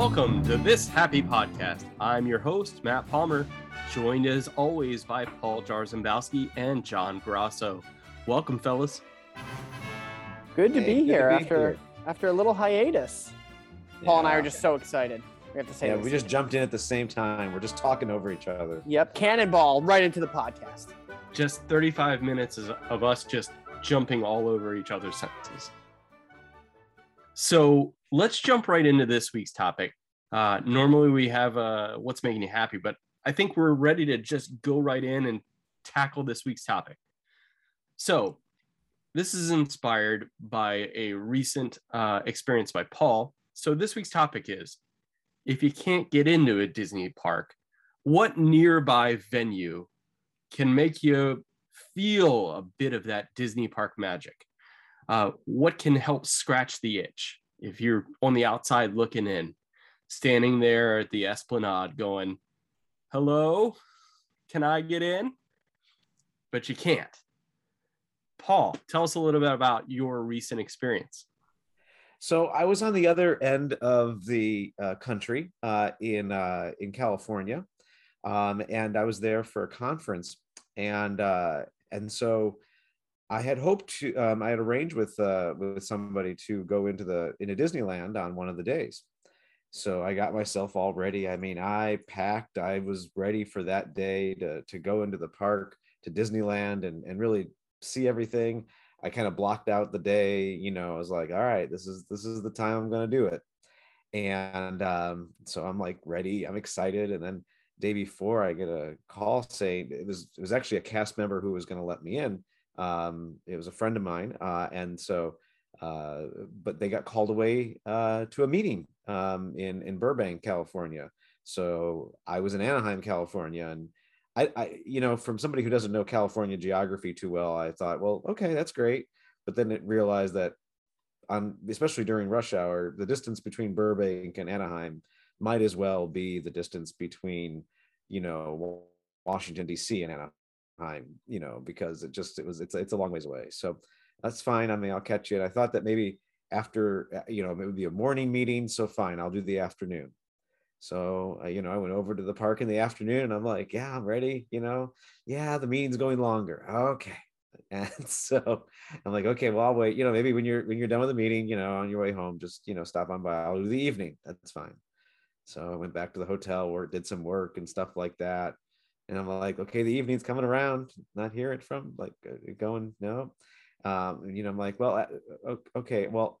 Welcome to this happy podcast. I'm your host, Matt Palmer, joined as always by Paul Jarzembowski and John Grasso. Welcome, fellas. Good to Hey, be good to here be after here. after a little hiatus. Paul and I are just so excited. We have to say Yeah, this. we just jumped in at the same time. We're just talking over each other. Yep, cannonball right into the podcast. Just 35 minutes of us just jumping all over each other's sentences. So let's jump right into this week's topic. Uh, normally we have uh, what's making you happy, but I think we're ready to just go right in and tackle this week's topic. So this is inspired by a recent uh, experience by Paul. So this week's topic is if you can't get into a Disney park, what nearby venue can make you feel a bit of that Disney park magic? Uh, what can help scratch the itch if you're on the outside looking in, standing there at the Esplanade going, hello, can I get in? But you can't. Paul, tell us a little bit about your recent experience. So I was on the other end of the uh, country uh, in uh, in California, um, and I was there for a conference, and uh, and so I had hoped to. Um, I had arranged with uh, with somebody to go into the into Disneyland on one of the days. So I got myself all ready. I mean, I packed. I was ready for that day to to go into the park to Disneyland and and really see everything. I kind of blocked out the day, you know, I was like, all right, this is this is the time I'm gonna do it. And um, so I'm like ready, I'm excited. And then day before I get a call saying it was it was actually a cast member who was gonna let me in. Um, it was a friend of mine. Uh, and so uh, but they got called away uh, to a meeting um, in in Burbank, California. So I was in Anaheim, California, and I, I, you know, from somebody who doesn't know California geography too well, I thought, well, okay, that's great. But then it realized that on, especially during rush hour, the distance between Burbank and Anaheim might as well be the distance between, you know, Washington D.C. and Anaheim, you know, because it just it was it's it's a long ways away. So that's fine. I mean, I'll catch it. I thought that maybe after, uh, you know, it would be a morning meeting. So fine, I'll do the afternoon. So, uh, you know, I went over to the park in the afternoon and I'm like, yeah, I'm ready. You know, yeah, the meeting's going longer. Okay. And so I'm like, okay, well, I'll wait. You know, maybe when you're when you're done with the meeting, you know, on your way home, just you know, stop on by. I'll do the evening. That's fine. So I went back to the hotel where it did some work and stuff like that. And I'm like, okay, the evening's coming around. Not hear it from like uh, going no. Um, you know, I'm like, well, uh, okay, well,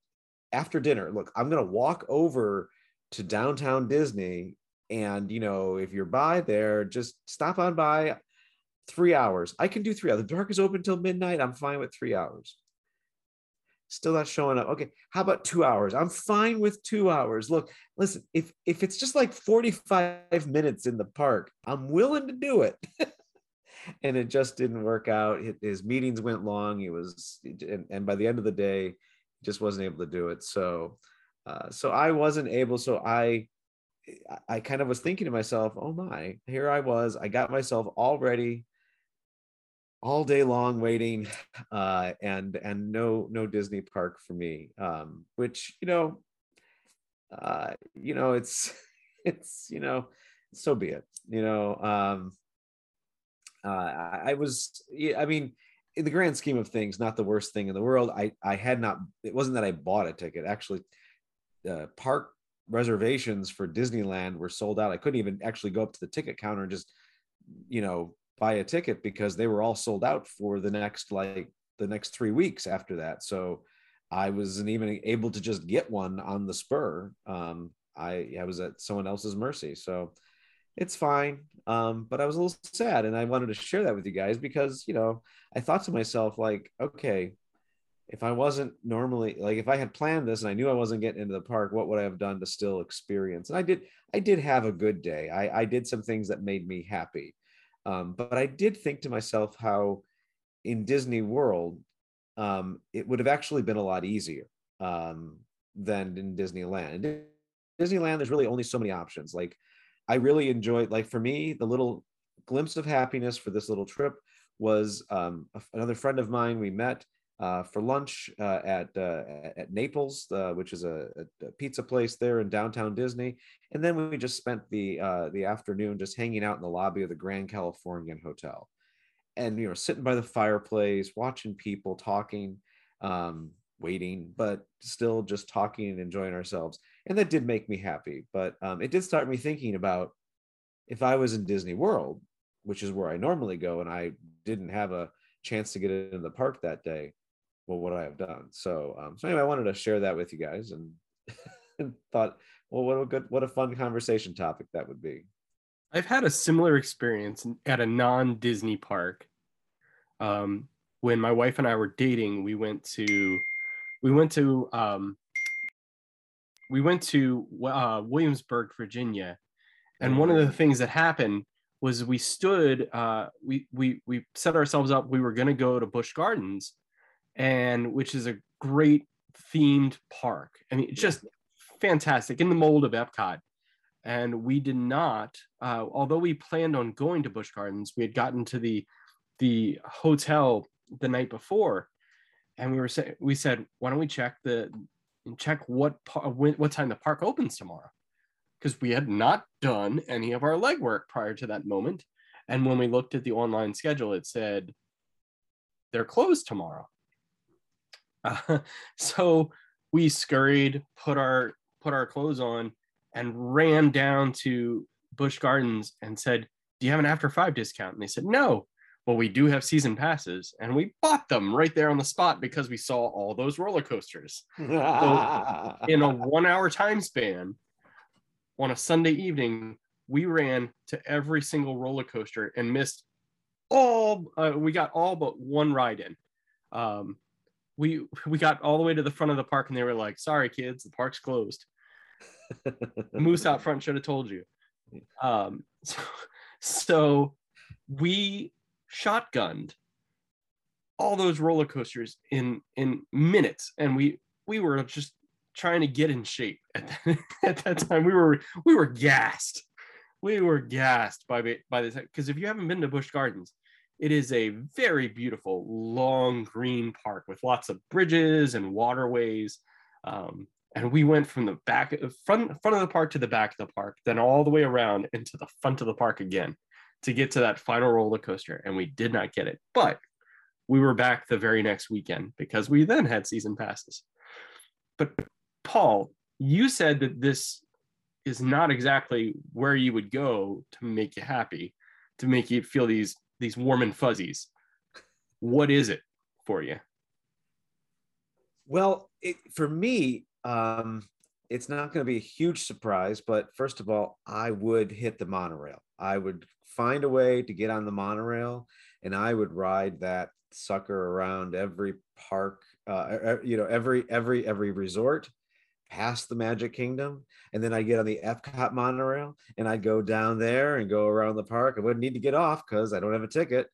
after dinner, look, I'm gonna walk over to downtown Disney. And you know, if you're by there, just stop on by three hours. I can do three hours. The park is open till midnight. I'm fine with three hours. Still not showing up. Okay, how about two hours? I'm fine with two hours. Look, listen, if if it's just like 45 minutes in the park, I'm willing to do it. and it just didn't work out. His meetings went long. He was, and, and by the end of the day, just wasn't able to do it. So uh, so I wasn't able. So I, I kind of was thinking to myself, "Oh my, here I was. I got myself all ready, all day long waiting, uh, and and no no Disney park for me. Um, which you know, uh, you know, it's it's you know, so be it. You know, um, uh, I, I was. I mean in the grand scheme of things, not the worst thing in the world. I I had not. It wasn't that I bought a ticket. Actually, uh, park reservations for Disneyland were sold out. I couldn't even actually go up to the ticket counter and just, you know, buy a ticket because they were all sold out for the next like the next three weeks after that. So I wasn't even able to just get one on the spur. Um, I I was at someone else's mercy. So it's fine. Um, but I was a little sad and I wanted to share that with you guys because, you know, I thought to myself, like, okay, if I wasn't normally like if I had planned this and I knew I wasn't getting into the park, what would I have done to still experience? And I did, I did have a good day. I, I did some things that made me happy. Um, but I did think to myself how in Disney World, um, it would have actually been a lot easier um, than in Disneyland. In Disneyland, there's really only so many options. Like I really enjoyed, like for me, the little glimpse of happiness for this little trip was um, another friend of mine we met uh, for lunch uh, at uh, at Naples, uh, which is a, a, pizza place there in downtown Disney, and then we just spent the uh, the afternoon just hanging out in the lobby of the Grand Californian Hotel, and you know sitting by the fireplace, watching people talking, um, waiting, but still just talking and enjoying ourselves, and that did make me happy. But um, it did start me thinking about if I was in Disney World, which is where I normally go, and I didn't have a chance to get into the park that day well, what I have done. So, um, so anyway, I wanted to share that with you guys, and, and thought, well, what a good, what a fun conversation topic that would be. I've had a similar experience at a non-Disney park. Um, when my wife and I were dating, we went to, we went to, um, we went to uh, Williamsburg, Virginia, and one of the things that happened was we stood, uh, we we we set ourselves up. We were going to go to Busch Gardens, and which is a great themed park. I mean, just fantastic in the mold of Epcot. And we did not, uh, although we planned on going to Busch Gardens, we had gotten to the the hotel the night before, and we were saying we said, why don't we check the check what what time the park opens tomorrow? Because we had not done any of our legwork prior to that moment, and when we looked at the online schedule, it said they're closed tomorrow. Uh, so we scurried, put our put our clothes on, and ran down to Busch Gardens and said, "Do you have an after five discount?" And they said, "No." Well, we do have season passes, and we bought them right there on the spot because we saw all those roller coasters. so in a one-hour time span, on a Sunday evening, we ran to every single roller coaster and missed all. Uh, we got all but one ride in. Um, we we got all the way to the front of the park and they were like, "Sorry, kids, the park's closed." moose out front should have told you. Um, so, so we shotgunned all those roller coasters in in minutes, and we we were just trying to get in shape at that, at that time. We were we were gassed. We were gassed by by the time because if you haven't been to Busch Gardens, it is a very beautiful, long green park with lots of bridges and waterways. Um, and we went from the back, front, front of the park to the back of the park, then all the way around into the front of the park again to get to that final roller coaster. And we did not get it. But we were back the very next weekend because we then had season passes. But Paul, you said that this is not exactly where you would go to make you happy, to make you feel these these warm and fuzzies. What is it for you? Well, it, for me, um, it's not going to be a huge surprise, but first of all, I would hit the monorail. I would find a way to get on the monorail and I would ride that sucker around every park, uh, you know, every, every, every resort past the Magic Kingdom, and then I get on the Epcot monorail and I go down there and go around the park. I wouldn't need to get off because I don't have a ticket.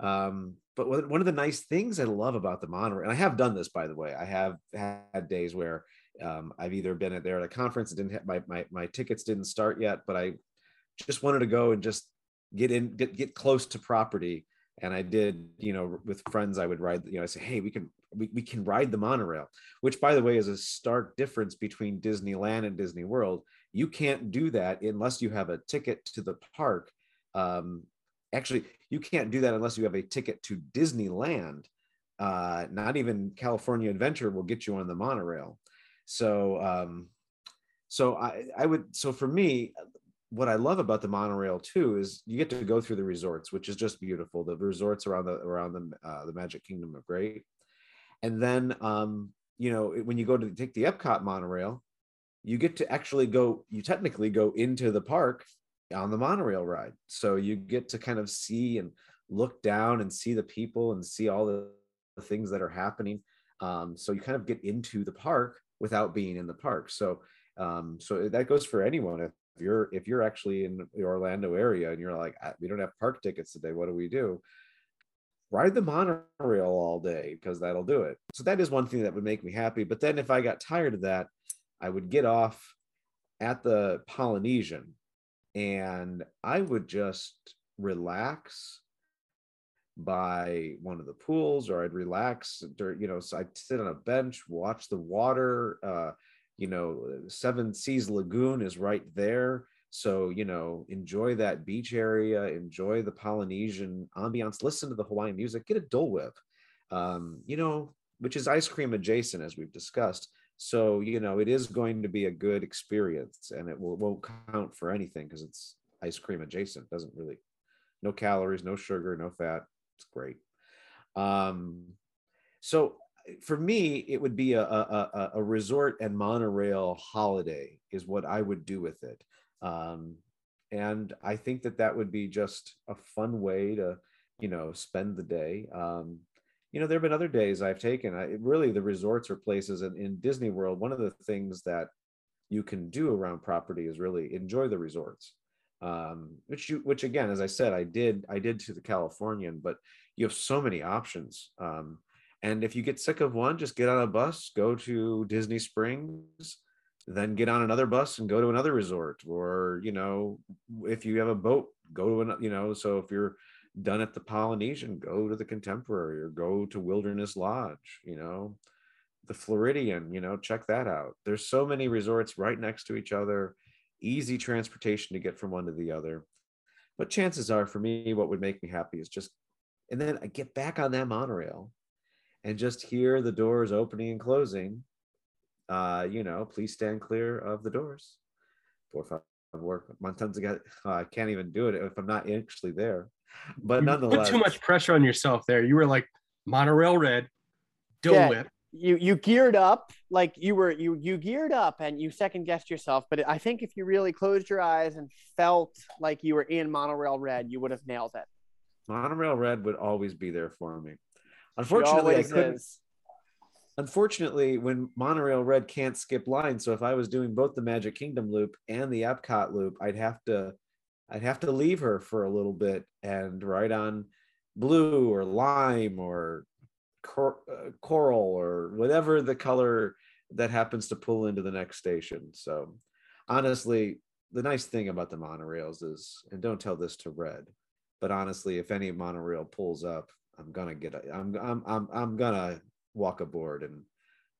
Um, but one of the nice things I love about the monorail, and I have done this by the way, I have had days where um, I've either been at there at a conference, didn't have my, my my tickets didn't start yet, but I just wanted to go and just get in, get get close to property. And I did, you know, with friends, I would ride, you know, I say, hey, we can we, we can ride the monorail, which by the way is a stark difference between Disneyland and Disney World. You can't do that unless you have a ticket to the park. Um, actually, you can't do that unless you have a ticket to Disneyland. Uh, not even California Adventure will get you on the monorail. So, um, so I, I would, so for me, what I love about the monorail too is you get to go through the resorts, which is just beautiful. The resorts around the around the uh, the Magic Kingdom are great. And then, um, you know, when you go to take the Epcot monorail, you get to actually go, you technically go into the park on the monorail ride. So you get to kind of see and look down and see the people and see all the, the things that are happening. Um, so you kind of get into the park without being in the park. So um, so that goes for anyone. If you're if you're actually in the Orlando area and you're like, we don't have park tickets today, what do we do? ride the monorail all day because that'll do it. So that is one thing that would make me happy. But then if I got tired of that, I would get off at the Polynesian and I would just relax by one of the pools or I'd relax you know, so I'd sit on a bench, watch the water. Uh, you know, Seven Seas Lagoon is right there. So, you know, enjoy that beach area, enjoy the Polynesian ambiance, listen to the Hawaiian music, get a Dole Whip, um, you know, which is ice cream adjacent, as we've discussed. So, you know, it is going to be a good experience and it will, won't count for anything because it's ice cream adjacent. Doesn't really, no calories, no sugar, no fat. It's great. Um, so for me, it would be a, a, a, resort and monorail holiday is what I would do with it. Um, and I think that that would be just a fun way to, you know, spend the day. Um, you know, there have been other days I've taken. I, really, the resorts or places in, in Disney World. One of the things that you can do around property is really enjoy the resorts. Um, which you, which again, as I said, I did, I did to the Californian, but you have so many options. Um, and if you get sick of one, just get on a bus, go to Disney Springs, then get on another bus and go to another resort. Or, you know, if you have a boat, go to another, you know, so if you're done at the Polynesian, go to the Contemporary or go to Wilderness Lodge, you know, the Floridian, you know, check that out. There's so many resorts right next to each other, easy transportation to get from one to the other. But chances are, for me, what would make me happy is just, and then I get back on that monorail and just hear the doors opening and closing. Uh, you know, please stand clear of the doors. Four, five, work. Montanza got, uh, I can't even do it if I'm not actually there. But You nonetheless, put too much pressure on yourself there. You were like monorail red, Dole Yeah. Whip. You you geared up like you were you you geared up and you second guessed yourself. But I think if you really closed your eyes and felt like you were in monorail red, you would have nailed it. monorail red would always be there for me. Unfortunately, I couldn't. is. Unfortunately, when monorail red can't skip lines, so if I was doing both the Magic Kingdom loop and the Epcot loop, I'd have to, I'd have to leave her for a little bit and ride on blue or lime or cor- uh, coral or whatever the color that happens to pull into the next station. So, honestly, the nice thing about the monorails is, and don't tell this to Red, but honestly, if any monorail pulls up, I'm gonna get, a, I'm, I'm, I'm, I'm gonna walk aboard and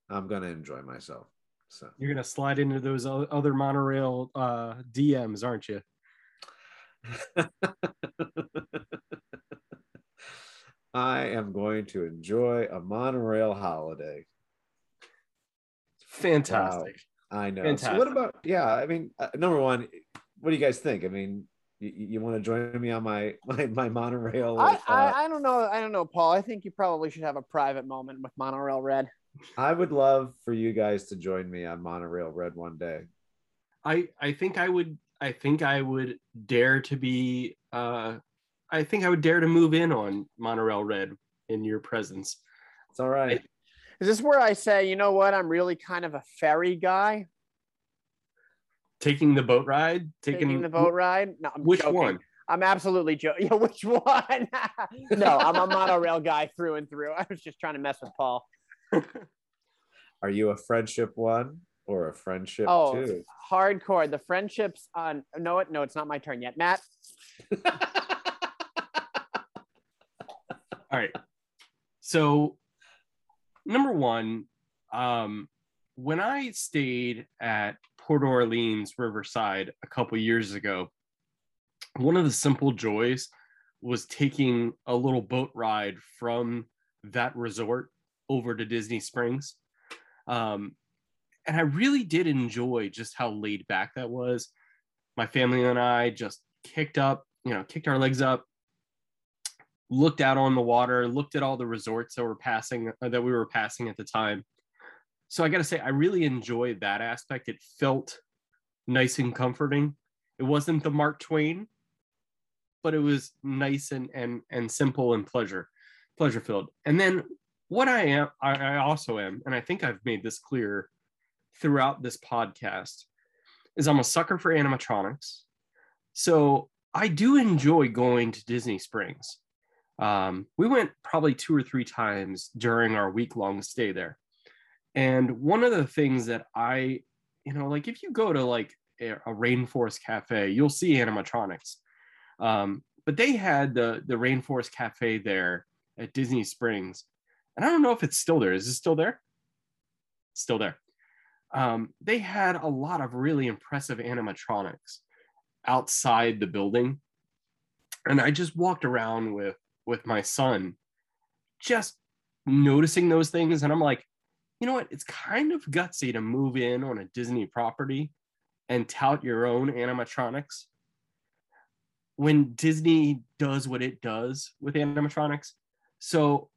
I'm gonna enjoy myself. So You're gonna slide into those other monorail uh, DMs, aren't you? I am going to enjoy a monorail holiday. Fantastic. I know. So Fantastic. what about? Yeah, I mean, uh, number one, what do you guys think? I mean, you, you want to join me on my my, my monorail? I, with, uh, I I don't know. I don't know, Paul. I think you probably should have a private moment with monorail red. I would love for you guys to join me on monorail red one day. I I think I would I think I would dare to be uh I think I would dare to move in on monorail red in your presence. It's all right. Is this where I say, you know what? I'm really kind of a ferry guy. Taking the boat ride, taking, Taking the boat ride. No, I'm Which joking. one? I'm absolutely joking. Yeah, which one? no, I'm a monorail guy through and through. I was just trying to mess with Paul. Are you a friendship one or a friendship Oh, two? hardcore. The friendships on. No, it. No, it's not my turn yet. Matt. All right. So, number one, um, when I stayed at Port Orleans Riverside a couple years ago, one of the simple joys was taking a little boat ride from that resort over to Disney Springs. Um, and I really did enjoy just how laid back that was. My family and I just kicked up, you know, kicked our legs up, looked out on the water, looked at all the resorts that were passing that we were passing at the time. So I got to say, I really enjoyed that aspect. It felt nice and comforting. It wasn't the Mark Twain, but it was nice and and and simple and pleasure pleasure filled. And then what I am, I, also am, and I think I've made this clear throughout this podcast, is I'm a sucker for animatronics. So I do enjoy going to Disney Springs. Um, we went probably two or three times during our week long stay there. And one of the things that I, you know, like if you go to like a, a rainforest cafe, you'll see animatronics. Um, but they had the the Rainforest Cafe there at Disney Springs, and I don't know if it's still there. Is it still there? It's still there. Um, they had a lot of really impressive animatronics outside the building, and I just walked around with with my son, just noticing those things, and I'm like, you know what? It's kind of gutsy to move in on a Disney property and tout your own animatronics when Disney does what it does with animatronics. So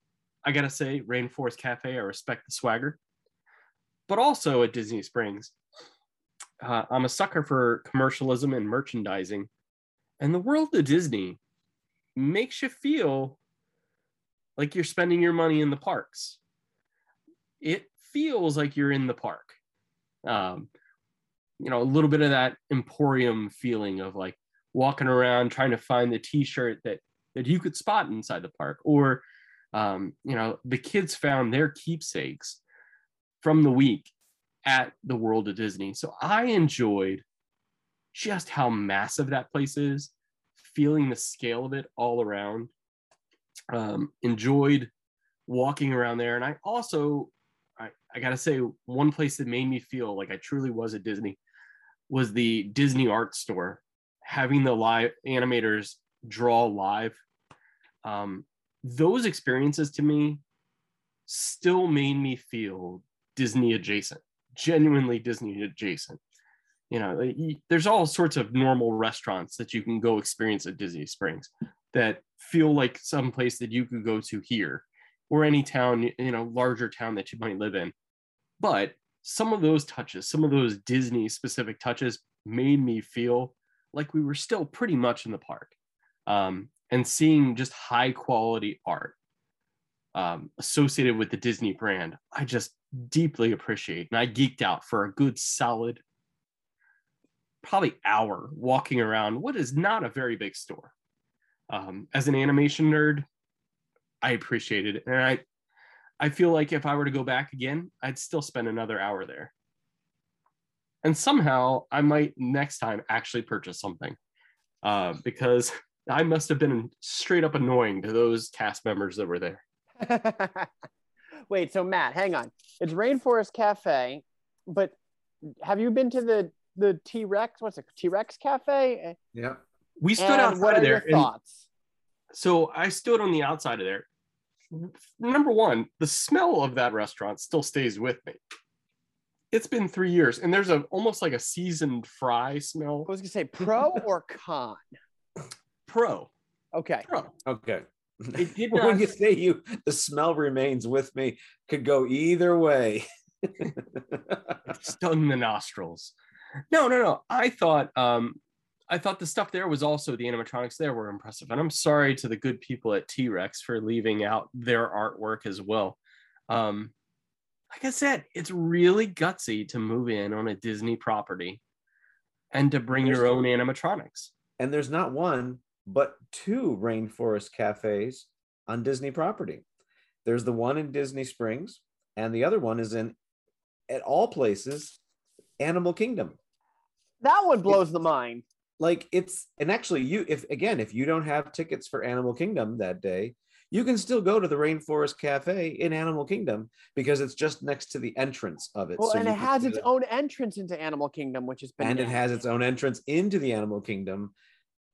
I gotta say, Rainforest Cafe, I respect the swagger. But also at Disney Springs, uh, I'm a sucker for commercialism and merchandising. And the world of Disney makes you feel like you're spending your money in the parks. It feels like you're in the park. Um, you know, a little bit of that emporium feeling of like walking around trying to find the t-shirt that that you could spot inside the park or um, you know the kids found their keepsakes from the week at the world of disney. So i enjoyed just how massive that place is feeling the scale of it all around. Um, enjoyed walking around there. And i also I, gotta say one place that made me feel like i truly was at disney was the disney art store having the live animators draw live. Um, those experiences to me still made me feel disney adjacent genuinely disney adjacent. You know there's all sorts of normal restaurants that you can go experience at disney springs that feel like some place that you could go to here or any town you know larger town that you might live in but some of those touches some of those disney specific touches made me feel like we were still pretty much in the park um, and seeing just high quality art um, associated with the Disney brand, I just deeply appreciate. And I geeked out for a good solid, probably hour walking around what is not a very big store. Um, as an animation nerd, I appreciated it. And I, I feel like if I were to go back again, I'd still spend another hour there and somehow I might next time actually purchase something uh, because I must have been straight up annoying to those cast members that were there. Wait, so Matt, hang on. It's Rainforest Cafe, but have you been to the the T Rex? What's it? T Rex Cafe? Yeah. We stood and outside what of there. Your thoughts? So I stood on the outside of there. Number one, the smell of that restaurant still stays with me. It's been three years and there's a almost like a seasoned fry smell. I was gonna say pro or con? Pro. Okay. Pro. Okay. It did not... when you say you the smell remains with me could go either way. Stung the nostrils. No no no. I thought um i thought the stuff there was also the animatronics there were impressive and i'm sorry to the good people at t-rex for leaving out their artwork as well um like I said, it's really gutsy to move in on a Disney property and to bring there's, your own animatronics. And there's not one, but two rainforest cafes on Disney property. There's the one in Disney Springs, and the other one is in, at all places, Animal Kingdom. That one blows the mind. Like it's, and actually, you, if again, if you don't have tickets for Animal Kingdom that day, you can still go to the Rainforest Cafe in Animal Kingdom because it's just next to the entrance of it. Well, so and it has its own entrance into Animal Kingdom, which is and it has its own entrance into the Animal Kingdom,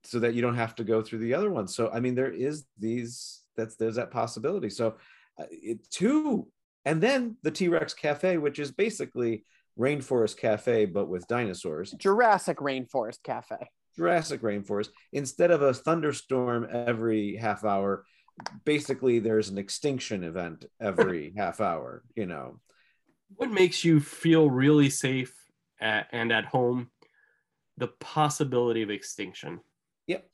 so that you don't have to go through the other one. So I mean, there is these that's there's that possibility. So uh, it two, and then the T Rex Cafe, which is basically Rainforest Cafe but with dinosaurs. Jurassic Rainforest Cafe. Jurassic Rainforest. Instead of a thunderstorm every half hour, basically there's an extinction event every half hour you know. What makes you feel really safe at, and at home? The possibility of extinction. Yep.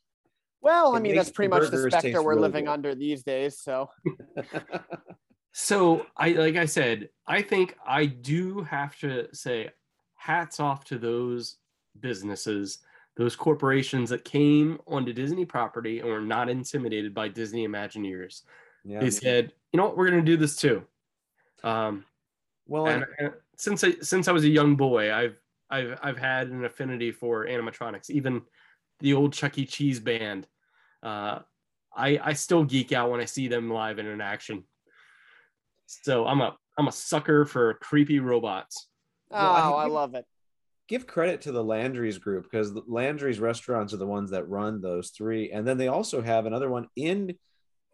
Well i mean that's pretty much the specter we're really living good. under these days so. So i like i said i think i do have to say hats off to those businesses those corporations that came onto Disney property and were not intimidated by Disney Imagineers. Yeah. They said, you know what, we're going to do this too. Um, well, and, and since I, since I was a young boy, I've I've I've had an affinity for animatronics. Even the old Chuck E. Cheese band Uh, I I still geek out when I see them live and in action. So I'm a I'm a sucker for creepy robots. Oh, Well, I I love it. Give credit to the Landry's group because the Landry's restaurants are the ones that run those three, and then they also have another one in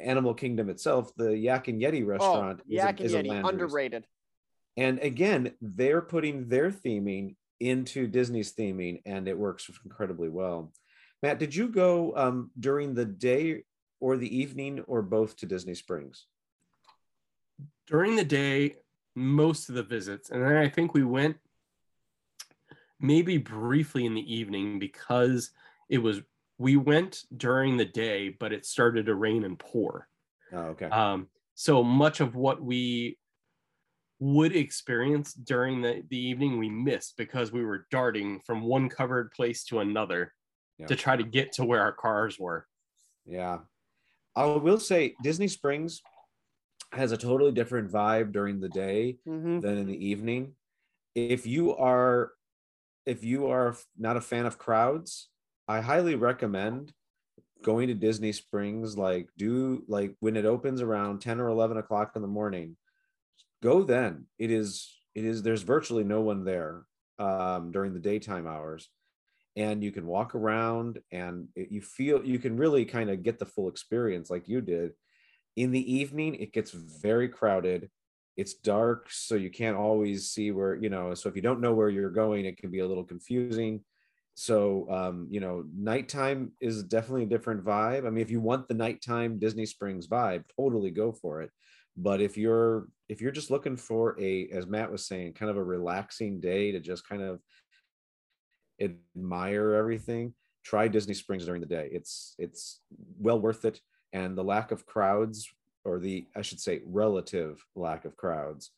Animal Kingdom itself. The Yak and Yeti Oh, restaurant is, a, Yak and is Yeti, underrated. And again, they're putting their theming into Disney's theming, and it works incredibly well. Matt, did you go um, during the day or the evening, or both to Disney Springs? During the day, most of the visits, and then I think we went maybe briefly in the evening because it was we went during the day, but it started to rain and pour. Oh, okay. Um, so much of what we would experience during the, the evening we missed because we were darting from one covered place to another Yeah. to try to get to where our cars were. Yeah. I will say Disney Springs has a totally different vibe during the day hmm than in the evening. If you are if you are not a fan of crowds, I highly recommend going to Disney Springs like do like when it opens around 10 or 11 o'clock in the morning go then. It is it is there's virtually no one there um, during the daytime hours. And you can walk around and it, you feel you can really kind of get the full experience like you did. In the evening it gets very crowded it's dark so you can't always see where you know so if you don't know where you're going it can be a little confusing. So um you know nighttime is definitely a different vibe. I mean if you want the nighttime disney springs vibe totally go for it. But if you're if you're just looking for a as matt was saying kind of a relaxing day to just kind of admire everything try disney springs during the day. It's it's well worth it. And the lack of crowds or the i should say relative lack of crowds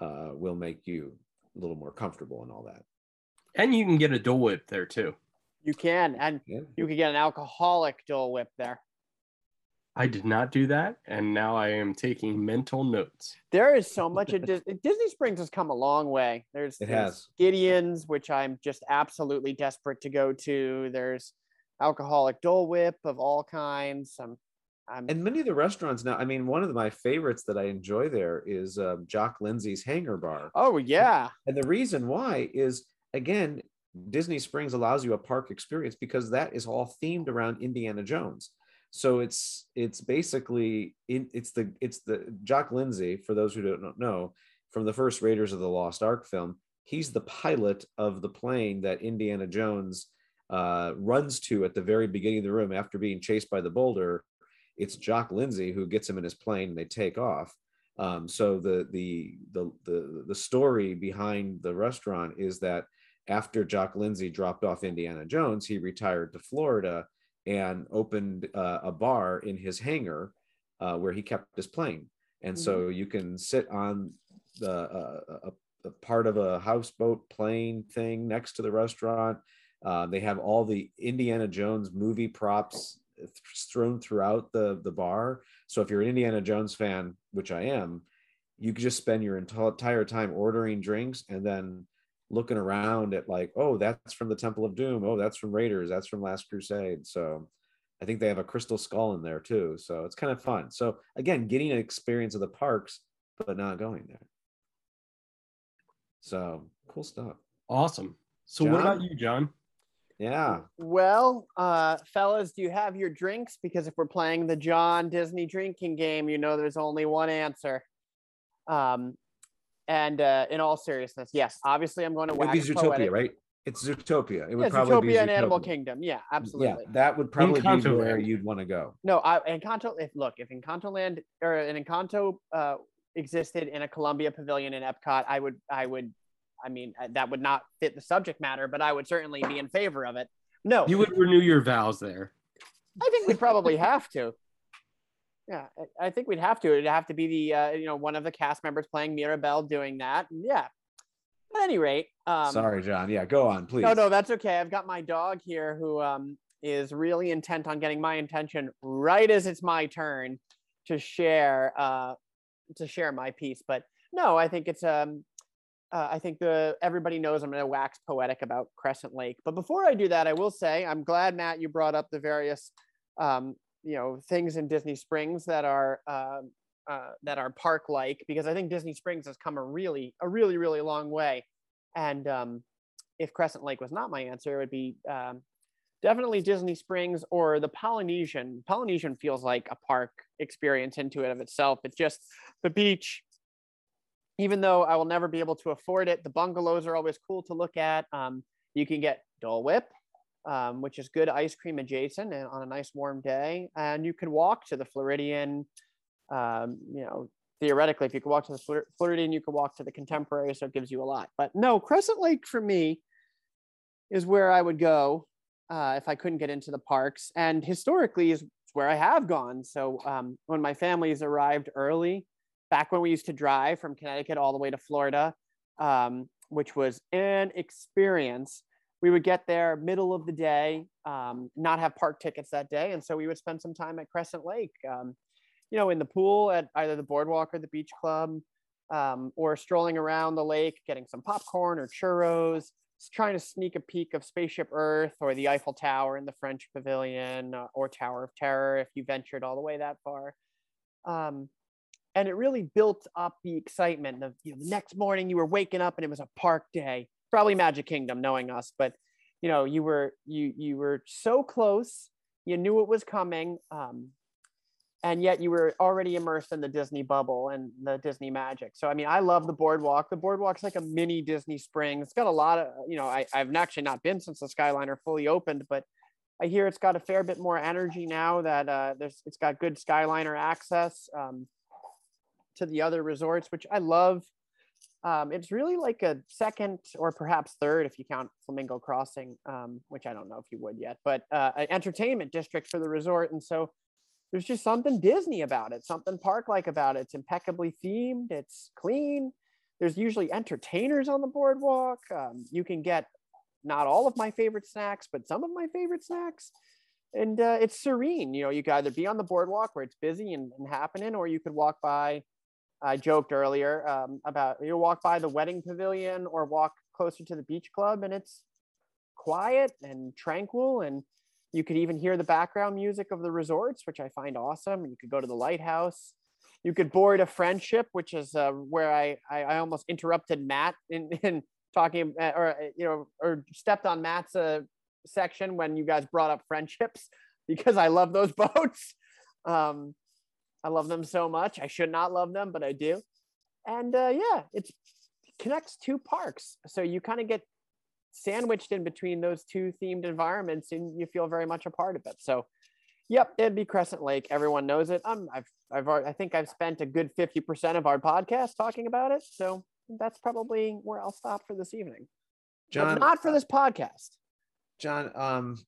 uh, will make you a little more comfortable and all that And you can get a Dole Whip there too. You can, and yeah you can get an alcoholic Dole Whip there. I did not do that, and now I am taking mental notes. There is so much at Dis- Disney Springs has come a long way. There's, It there's has. Gideon's, which I'm just absolutely desperate to go to. There's alcoholic Dole Whip of all kinds. I'm, And many of the restaurants now i mean one of my favorites that i enjoy there is uh, jock lindsey's hangar bar. Oh yeah, and the reason why is again disney springs allows you a park experience because that is all themed around indiana jones. So it's it's basically in, it's the it's the jock lindsay for those who don't know from the first raiders of the lost ark film he's the pilot of the plane that indiana jones uh, runs to at the very beginning of the room after being chased by the boulder it's jock lindsey who gets him in his plane and they take off um, so the, the the the the story behind the restaurant is that after Jock Lindsey dropped off Indiana Jones, he retired to Florida and opened uh, a bar in his hangar uh, where he kept his plane. And so you can sit on the uh, a, a part of a houseboat plane thing next to the restaurant. Uh, they have all the Indiana Jones movie props thrown throughout the the bar. So if you're an Indiana Jones fan, which I am, you could just spend your entire time ordering drinks and then looking around at like, oh, that's from the Temple of Doom. Oh, that's from Raiders. That's from Last Crusade. So I think they have a crystal skull in there too. So it's kind of fun. So again, getting an experience of the parks, but not going there. So cool stuff. Awesome. So, what about you, John? Yeah. Well, uh, fellas, do you have your drinks? Because if we're playing the John Disney drinking game, you know there's only one answer. Um, and uh, in all seriousness, yes, obviously I'm going to It would be Zootopia, poetic. right? It's Zootopia. It would Yeah, probably Zootopia be and Animal Kingdom. Yeah, absolutely. Yeah, that would probably be Encanto where Land. you'd want to go. No, I Encanto. If look, if Encanto Land or an Encanto uh, existed in a Colombia Pavilion in Epcot, I would, I would, I mean, uh, that would not fit the subject matter, but I would certainly be in favor of it. No, You would renew your vows there. I think we'd probably have to. Yeah, I- I think we'd have to. It'd have to be the, uh, you know, one of the cast members playing Mirabel doing that. Yeah. At any rate, um, Sorry, John. Yeah, go on, please. no, no, that's okay. I've got my dog here who um, is really intent on getting my attention right as it's my turn to share uh, to share my piece. But no, I think it's um, uh, I think the everybody knows I'm going to wax poetic about Crescent Lake. But before I do that, I will say I'm glad Matt you brought up the various um, you know things in Disney Springs that are uh, uh, that are park like because I think Disney Springs has come a really a really really long way, and um, if Crescent Lake was not my answer, it would be um, definitely Disney Springs or the Polynesian. Polynesian feels like a park experience into it of itself. It's just the beach. Even though I will never be able to afford it, the bungalows are always cool to look at. Um, you can get Dole Whip, um, which is good ice cream adjacent and on a nice warm day. And you can walk to the Floridian. Um, you know, theoretically, if you could walk to the Floridian, you could walk to the Contemporary, so it gives you a lot. But no, Crescent Lake for me is where I would go uh, if I couldn't get into the parks. And historically is where I have gone. So um, when my families arrived early, back when we used to drive from Connecticut all the way to Florida, um, which was an experience. We would get there middle of the day, um, not have park tickets that day, and so we would spend some time at Crescent Lake, um, you know, in the pool at either the boardwalk or the beach club, um, or strolling around the lake, getting some popcorn or churros, trying to sneak a peek of Spaceship Earth or the Eiffel Tower in the French Pavilion uh, or Tower of Terror if you ventured all the way that far. Um, and it really built up the excitement of you know, the next morning you were waking up and it was a park day, probably Magic Kingdom, knowing us, but you know you were you you were so close, you knew it was coming. Um, and yet you were already immersed in the Disney bubble and the Disney magic. So I mean, I love the boardwalk. The boardwalk's like a mini Disney Springs. It's got a lot of, you know, I, I've actually not been since the Skyliner fully opened, but I hear it's got a fair bit more energy now that uh, there's it's got good Skyliner access um, to the other resorts, which I love. Um, it's really like a second or perhaps third if you count Flamingo Crossing, um, which I don't know if you would yet, but uh, an entertainment district for the resort. And so there's just something Disney about it, something park like about it. It's impeccably themed, it's clean. There's usually entertainers on the boardwalk. Um, you can get not all of my favorite snacks, but some of my favorite snacks. And uh, it's serene. You know, you could either be on the boardwalk where it's busy and, and happening, or you could walk by. I joked earlier um, about you walk by the wedding pavilion or walk closer to the beach club, and it's quiet and tranquil and you could even hear the background music of the resorts, which I find awesome. You could go to the lighthouse. You could board a friendship, which is uh, where I, I, I almost interrupted Matt in, in talking uh, or uh, you know or stepped on Matt's uh, section when you guys brought up friendships because I love those boats. Um, I love them so much. I should not love them, but I do. And uh, yeah, it connects two parks, so you kind of get sandwiched in between those two themed environments and you feel very much a part of it. So yep, it'd be Crescent Lake. Everyone knows it. Um, I've, I've, I think I've spent a good 50% of our podcast talking about it. So that's probably where I'll stop for this evening. John, but not for this podcast. John, um,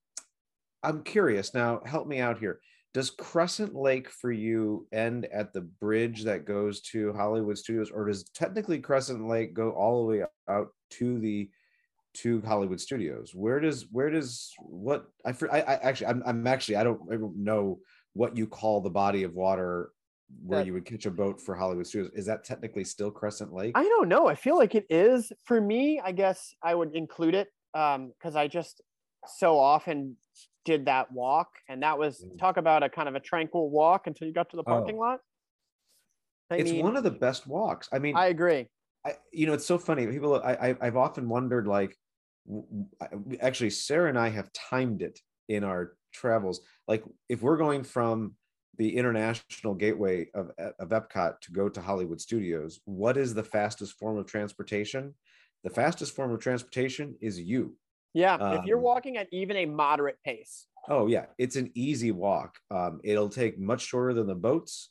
I'm curious now, help me out here. Does Crescent Lake for you end at the bridge that goes to Hollywood Studios, or does technically Crescent Lake go all the way out to the to Hollywood studios. Where does where does what I I, I actually I'm, I'm actually I don't, I don't know what you call the body of water where that, you would catch a boat for Hollywood studios. Is that technically still Crescent Lake? I don't know. I feel like it is. For me, I guess I would include it um because I just so often did that walk and that was mm. talk about a kind of a tranquil walk until you got to the parking oh. lot. I it's mean, one of the best walks. I mean, I agree. I, you know, it's so funny. People, I, I, I've often wondered, like, actually sarah and i have timed it in our travels like if we're going from the international gateway of, of epcot to go to hollywood studios what is the fastest form of transportation the fastest form of transportation is you yeah um, if you're um, walking at even a moderate pace oh yeah it's an easy walk um, it'll take much shorter than the boats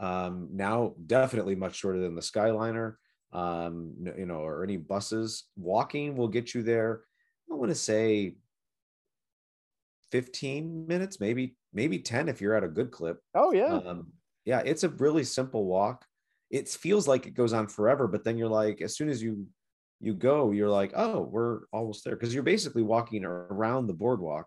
um, now definitely much shorter than the skyliner um, you know, or any buses. Walking will get you there. I want to say 15 minutes, maybe maybe 10 if you're at a good clip. Oh yeah. Um, yeah, it's a really simple walk. It feels like it goes on forever, but then you're like, as soon as you you go, you're like, oh, we're almost there because you're basically walking around the boardwalk.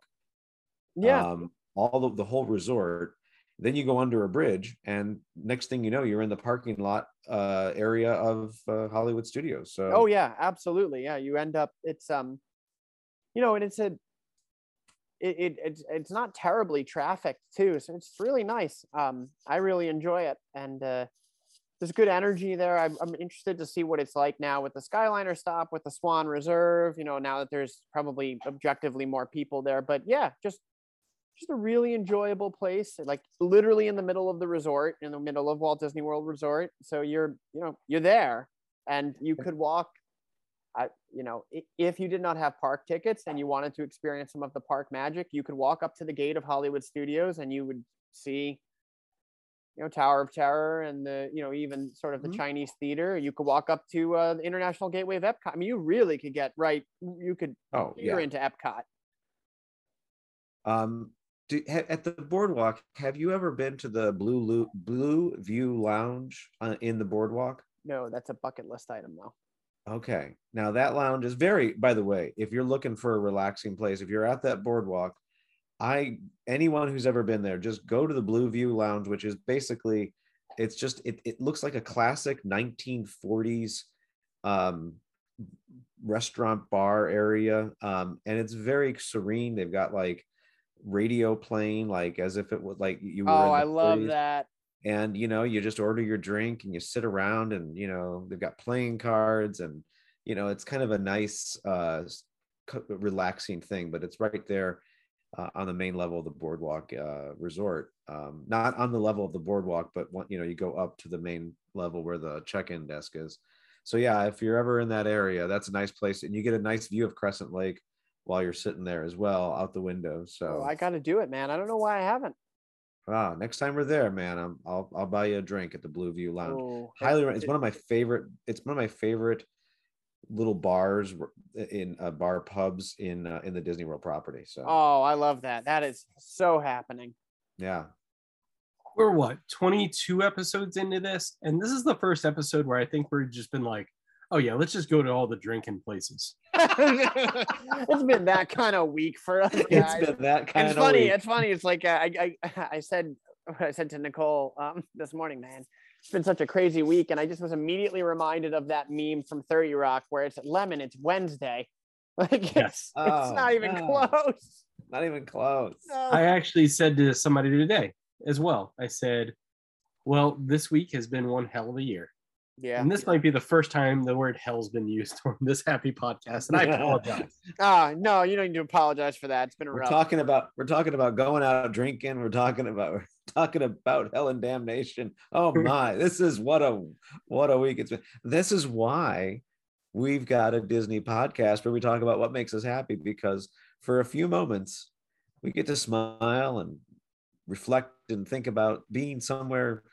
Yeah. Um, all the, the whole resort then you go under a bridge and next thing you know you're in the parking lot uh, area of uh, hollywood studios so oh yeah absolutely yeah you end up it's um you know and it's a it, it it's it's not terribly trafficked too, so it's really nice. Um, I really enjoy it, and uh, there's good energy there. I'm, I'm interested to see what it's like now with the Skyliner stop, with the Swan Reserve. You know, now that there's probably objectively more people there, but yeah, just just a really enjoyable place, like literally in the middle of the resort, in the middle of Walt Disney World Resort. So you're you know you're there, and you could walk I, you know, if you did not have park tickets and you wanted to experience some of the park magic, you could walk up to the gate of Hollywood Studios and you would see, you know, Tower of Terror and the, you know, even sort of the mm-hmm. Chinese theater. You could walk up to uh, the International Gateway of Epcot. I mean, you really could get right. You could. Oh, yeah. into Epcot. Um, do, at the boardwalk, have you ever been to the Blue Belle Vue Lounge uh, in the boardwalk? No, that's a bucket list item though. Okay. Now that lounge is very, by the way, if you're looking for a relaxing place, if you're at that boardwalk, I anyone who's ever been there, just go to the Belle Vue Lounge, which is basically it's just it, it looks like a classic 1940s um restaurant bar area. Um, and it's very serene. They've got like radio playing, like as if it was like you were. Oh, I love that and you know you just order your drink and you sit around and you know they've got playing cards and you know it's kind of a nice uh relaxing thing but it's right there uh, on the main level of the boardwalk uh, resort um, not on the level of the boardwalk but one, you know you go up to the main level where the check-in desk is so yeah if you're ever in that area that's a nice place and you get a nice view of crescent lake while you're sitting there as well out the window so oh, i gotta do it man i don't know why i haven't Ah, next time we're there, man, I'm, I'll I'll buy you a drink at the Belle Vue Lounge. Oh, Highly, it's one of my favorite. It's one of my favorite little bars in uh, bar pubs in uh, in the Disney World property. So. Oh, I love that. That is so happening. Yeah. We're what 22 episodes into this, and this is the first episode where I think we've just been like, oh yeah, let's just go to all the drinking places. it's been that kind of week for us. Guys. It's been that kind it's of. funny. Week. It's funny. It's like uh, I, I I said I said to Nicole um, this morning, man. It's been such a crazy week, and I just was immediately reminded of that meme from Thirty Rock where it's lemon. It's Wednesday. Like it's, yes. oh, it's not oh, even no. close. Not even close. No. I actually said to somebody today as well. I said, "Well, this week has been one hell of a year." Yeah. And this might be the first time the word hell's been used on this happy podcast. And I apologize. Ah, no, you don't need to apologize for that. It's been we're rough. talking about we're talking about going out drinking. We're talking about we're talking about hell and damnation. Oh my, this is what a what a week it's been. This is why we've got a Disney podcast where we talk about what makes us happy because for a few moments we get to smile and reflect and think about being somewhere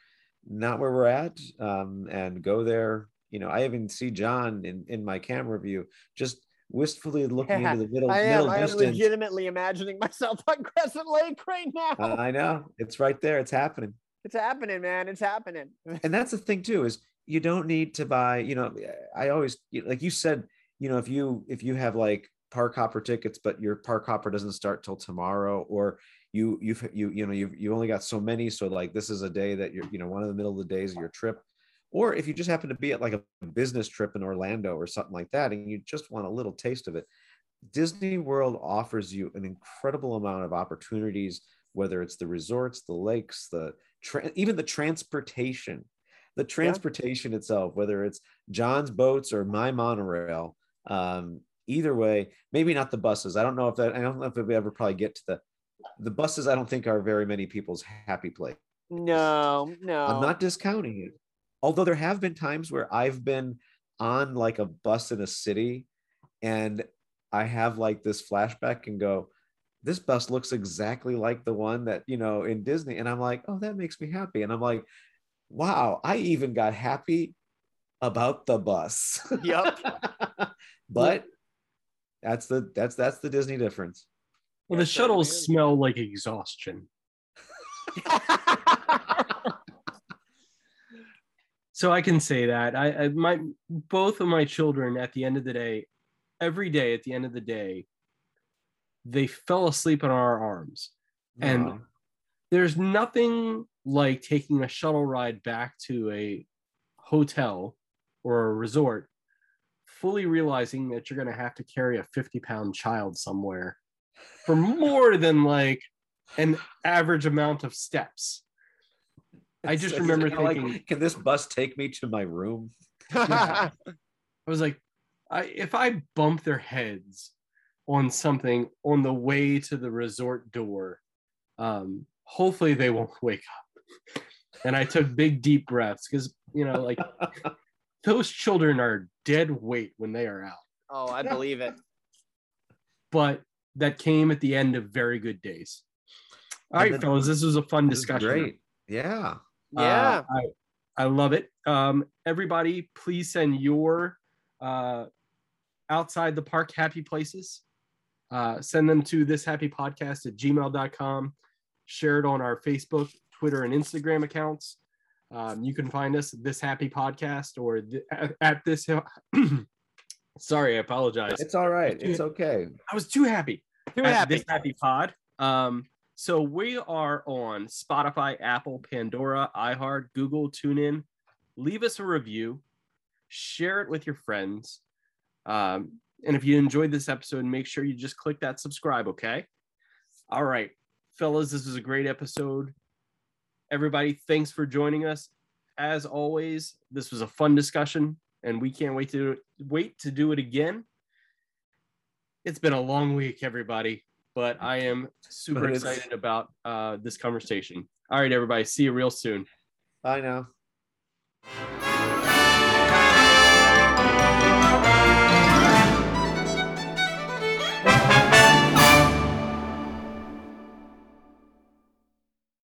not where we're at um, and go there. You know, I even see John in, in my camera view just wistfully looking yeah, into the middle. I am. Middle I am legitimately imagining myself on Crescent Lake right now. Uh, I know it's right there. It's happening. It's happening, man. It's happening. and that's the thing too is you don't need to buy. You know, I always like you said. You know, if you if you have like park hopper tickets, but your park hopper doesn't start till tomorrow, or you you've you you know you've you only got so many so like this is a day that you're you know one of the middle of the days of your trip. Or if you just happen to be at like a business trip in Orlando or something like that and you just want a little taste of it Disney World offers you an incredible amount of opportunities whether it's the resorts the lakes the tra- even the transportation. The transportation yeah. itself whether it's John's boats or my monorail um, either way maybe not the buses. I don't know if that i don't know if we ever probably get to the the buses I don't think are very many people's happy place. No, no. I'm not discounting it. Although there have been times where I've been on like a bus in a city and I have like this flashback and go, this bus looks exactly like the one that, you know, in Disney. And I'm like, oh, that makes me happy. And I'm like, wow, I even got happy about the bus. Yep. but that's the that's that's the Disney difference. Well, the shuttles smell like exhaustion. so I can say that. I, I, my both of my children at the end of the day, every day at the end of the day, they fell asleep in our arms, and there's nothing like taking a shuttle ride back to a hotel or a resort, fully realizing that you're going to have to carry a 50 pound child somewhere for more than like an average amount of steps. I just remember kinda like, thinking, can this bus take me to my room? Yeah. I was like, I, if I bump their heads on something on the way to the resort door, um, hopefully they won't wake up. And I took big, deep breaths because, you know, like those children are dead weight when they are out. oh, I believe it. But that came at the end of very good days. All And right, then- fellas, this was a fun discussion. Great. Yeah. Yeah. Uh, I, I love it. Um, everybody, please send your uh, outside the park happy places. Uh, send them to this happy podcast at gmail.com. Share it on our Facebook, Twitter, and Instagram accounts. Um, you can find us at this happy podcast or th- at, at this. Sorry, I apologize. It's all right. It's okay. I was too happy Too happy. This happy pod. Um, so we are on Spotify, Apple, Pandora, iHeart, Google, TuneIn. Leave us a review, share it with your friends. Um, and if you enjoyed this episode, make sure you just click that subscribe, okay? All right, fellas, this was a great episode. Everybody, thanks for joining us. As always, this was a fun discussion, and we can't wait to wait to do it again. It's been a long week, everybody, but I am super But excited about uh, this conversation. All right, everybody, see you real soon. Bye now.